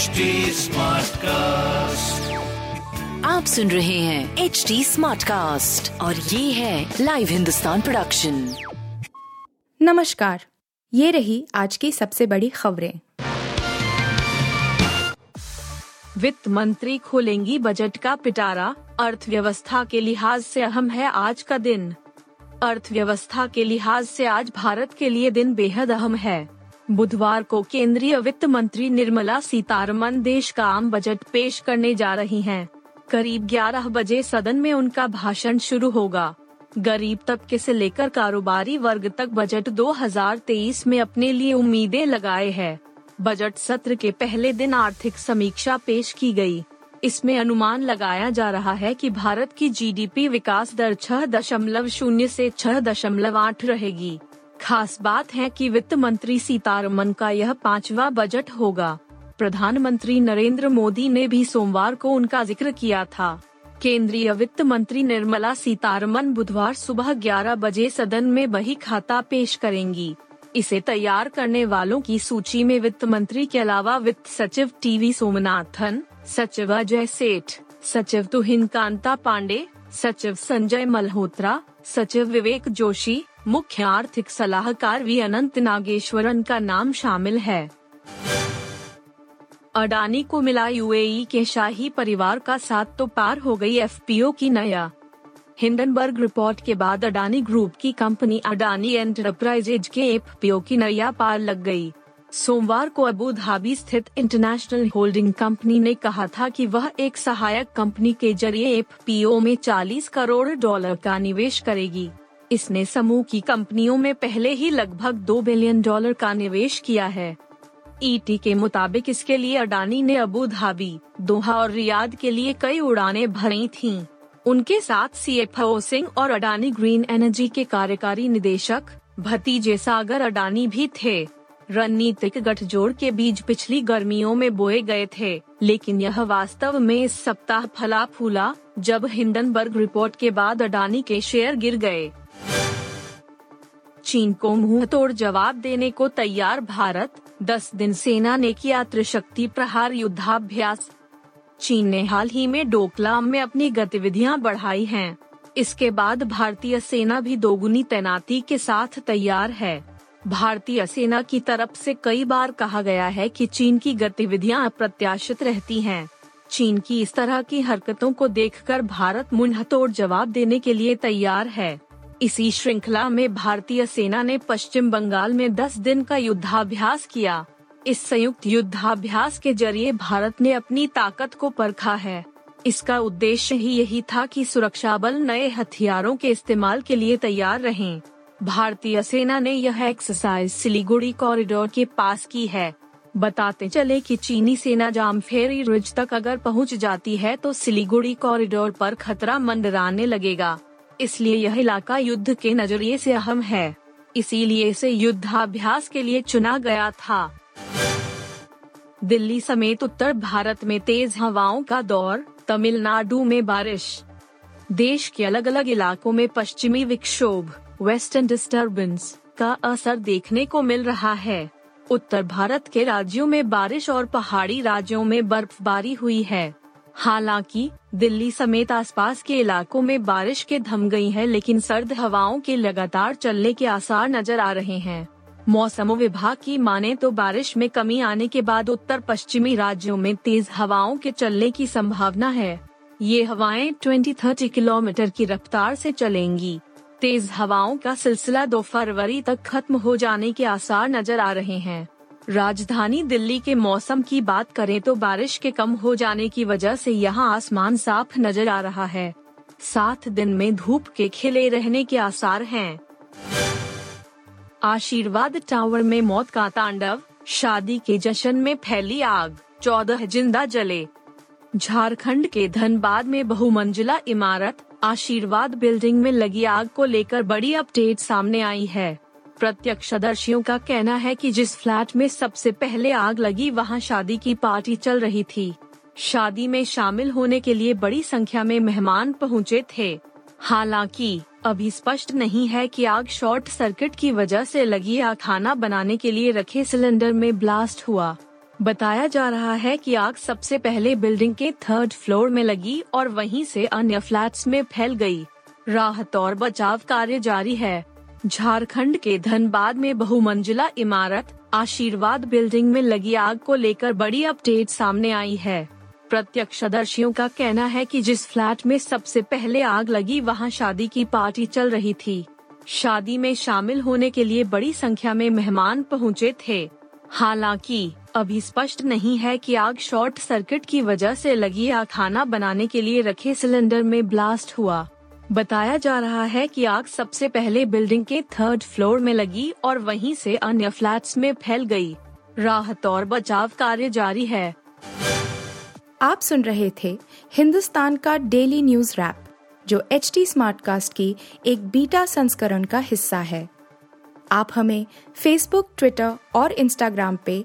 HD cast आप सुन रहे हैं एच डी स्मार्ट कास्ट और ये है लाइव हिंदुस्तान प्रोडक्शन नमस्कार ये रही आज की सबसे बड़ी खबरें। वित्त मंत्री खोलेंगी बजट का पिटारा। अर्थव्यवस्था के लिहाज से अहम है आज का दिन। अर्थव्यवस्था के लिहाज से आज भारत के लिए दिन बेहद अहम है। बुधवार को केंद्रीय वित्त मंत्री निर्मला सीतारमन देश का आम बजट पेश करने जा रही हैं। करीब 11 बजे सदन में उनका भाषण शुरू होगा गरीब तबके से लेकर कारोबारी वर्ग तक बजट 2023 में अपने लिए उम्मीदें लगाए है बजट सत्र के पहले दिन आर्थिक समीक्षा पेश की गई। इसमें अनुमान लगाया जा रहा है कि भारत की जीडीपी विकास दर छह दशमलव शून्य ऐसी छह दशमलव आठ रहेगी खास बात है कि वित्त मंत्री सीतारमन का यह पांचवा बजट होगा। प्रधानमंत्री नरेंद्र मोदी ने भी सोमवार को उनका ज़िक्र किया था। केंद्रीय वित्त मंत्री निर्मला सीतारमन बुधवार सुबह 11 बजे सदन में बही खाता पेश करेंगी। इसे तैयार करने वालों की सूची में वित्त मंत्री के अलावा वित्त सचिव टीवी सोमनाथन, सचिव अजय सेठ, सचिव तुहिन कांता पांडे, सचिव संजय मल्होत्रा, सचिव विवेक जोशी मुख्य आर्थिक सलाहकार वी. अनंत नागेश्वरन का नाम शामिल है। अडानी को मिला यूएई के शाही परिवार का साथ तो पार हो गई एफपीओ की नया। हिंडनबर्ग रिपोर्ट के बाद अडानी ग्रुप की कंपनी अडानी एंटरप्राइजेज के एफपीओ की नया पार लग गई। सोमवार को अबू धाबी स्थित इंटरनेशनल होल्डिंग कंपनी ने कहा था कि वह एक सहायक कंपनी के ज़रिए एफपीओ में 40 करोड़ डॉलर का निवेश करेगी। इसने समूह की कंपनियों में पहले ही लगभग दो बिलियन डॉलर का निवेश किया है। ईटी के मुताबिक इसके लिए अडानी ने अबू धाबी, दोहा और रियाद के लिए कई उड़ानें भरी थीं। उनके साथ सीएफओ सिंह और अडानी ग्रीन एनर्जी के कार्यकारी निदेशक, भतीजे सागर अडानी भी थे। रणनीतिक गठजोड़ के बीज पिछली गर्मियों में बोए गए थे, लेकिन यह वास्तव में इस सप्ताह फला फूला जब हिंडनबर्ग रिपोर्ट के बाद अडानी के शेयर गिर गए। चीन को मुँह तोड़ जवाब देने को तैयार भारत दस दिन सेना ने किया त्रिशक्ति प्रहार युद्धाभ्यास चीन ने हाल ही में डोकलाम में अपनी गतिविधियाँ बढ़ाई हैं। इसके बाद भारतीय सेना भी दोगुनी तैनाती के साथ तैयार है भारतीय सेना की तरफ़ से कई बार कहा गया है कि चीन की गतिविधियाँ अप्रत्याशित रहती हैं। चीन की इस तरह की हरकतों को देखकर भारत मुँह तोड़ जवाब देने के लिए तैयार है इसी श्रृंखला में भारतीय सेना ने पश्चिम बंगाल में 10 दिन का युद्धाभ्यास किया। इस संयुक्त युद्धाभ्यास के ज़रिए भारत ने अपनी ताकत को परखा है। इसका उद्देश्य ही यही था कि सुरक्षा बल नए हथियारों के इस्तेमाल के लिए तैयार रहें। भारतीय सेना ने यह एक्सरसाइज सिलीगुड़ी कॉरिडोर के पास की है। बताते चले कि चीनी सेना जामफेरी रिज तक अगर पहुँच जाती है तो सिलीगुड़ी कॉरिडोर पर खतरा मंडराने लगेगा। इसलिए यह इलाका युद्ध के नज़रिए से अहम है। इसीलिए इसे युद्धाभ्यास के लिए चुना गया था। दिल्ली समेत उत्तर भारत में तेज हवाओं का दौर, तमिलनाडु में बारिश। देश के अलग अलग इलाकों में पश्चिमी विक्षोभ वेस्टर्न डिस्टरबेंस का असर देखने को मिल रहा है। उत्तर भारत के राज्यों में बारिश और पहाड़ी राज्यों में बर्फबारी हुई है। हालाँकि, दिल्ली समेत आसपास के इलाकों में बारिश के थम गई है, लेकिन सर्द हवाओं के लगातार चलने के आसार नज़र आ रहे हैं। मौसम विभाग की माने तो बारिश में कमी आने के बाद उत्तर पश्चिमी राज्यों में तेज हवाओं के चलने की संभावना है। ये हवाएँ 20-30 किलोमीटर की रफ्तार से चलेंगी। तेज हवाओं का सिलसिला दो फरवरी तक खत्म हो जाने के आसार नज़र आ रहे हैं। राजधानी दिल्ली के मौसम की बात करें तो बारिश के कम हो जाने की वजह से यहाँ आसमान साफ़ नज़र आ रहा है। सात दिन में धूप के खिले रहने के आसार हैं। आशीर्वाद टावर में मौत का तांडव, शादी के जश्न में फैली आग, चौदह ज़िंदा जले। झारखंड के धनबाद में बहुमंजिला इमारत, आशीर्वाद बिल्डिंग में लगी आग को लेकर बड़ी अपडेट सामने आई है। प्रत्यक्षदर्शियों का कहना है कि जिस फ्लैट में सबसे पहले आग लगी, वहाँ शादी की पार्टी चल रही थी। शादी में शामिल होने के लिए बड़ी संख्या में मेहमान पहुँचे थे। हालाँकि, अभी स्पष्ट नहीं है कि आग शॉर्ट सर्किट की वजह से लगी या खाना बनाने के लिए रखे सिलेंडर में ब्लास्ट हुआ। बताया जा रहा है कि आग सबसे पहले बिल्डिंग के थर्ड फ्लोर में लगी और वहीं से अन्य फ्लैट्स में फैल गई। राहत और बचाव कार्य जारी है। झारखंड के धनबाद में बहुमंजिला इमारत, आशीर्वाद बिल्डिंग में लगी आग को लेकर बड़ी अपडेट सामने आई है। प्रत्यक्षदर्शियों का कहना है कि जिस फ्लैट में सबसे पहले आग लगी, वहाँ शादी की पार्टी चल रही थी। शादी में शामिल होने के लिए बड़ी संख्या में मेहमान पहुँचे थे। हालाँकि, अभी स्पष्ट नहीं है कि आग शॉर्ट सर्किट की वजह से लगी या खाना बनाने के लिए रखे सिलेंडर में ब्लास्ट हुआ। बताया जा रहा है कि आग सबसे पहले बिल्डिंग के थर्ड फ्लोर में लगी और वहीं से अन्य फ्लैट्स में फैल गई। राहत और बचाव कार्य जारी है आप सुन रहे थे हिंदुस्तान का डेली न्यूज़ रैप जो एच टी स्मार्टकास्ट की एक बीटा संस्करण का हिस्सा है आप हमें फेसबुक ट्विटर और इंस्टाग्राम पे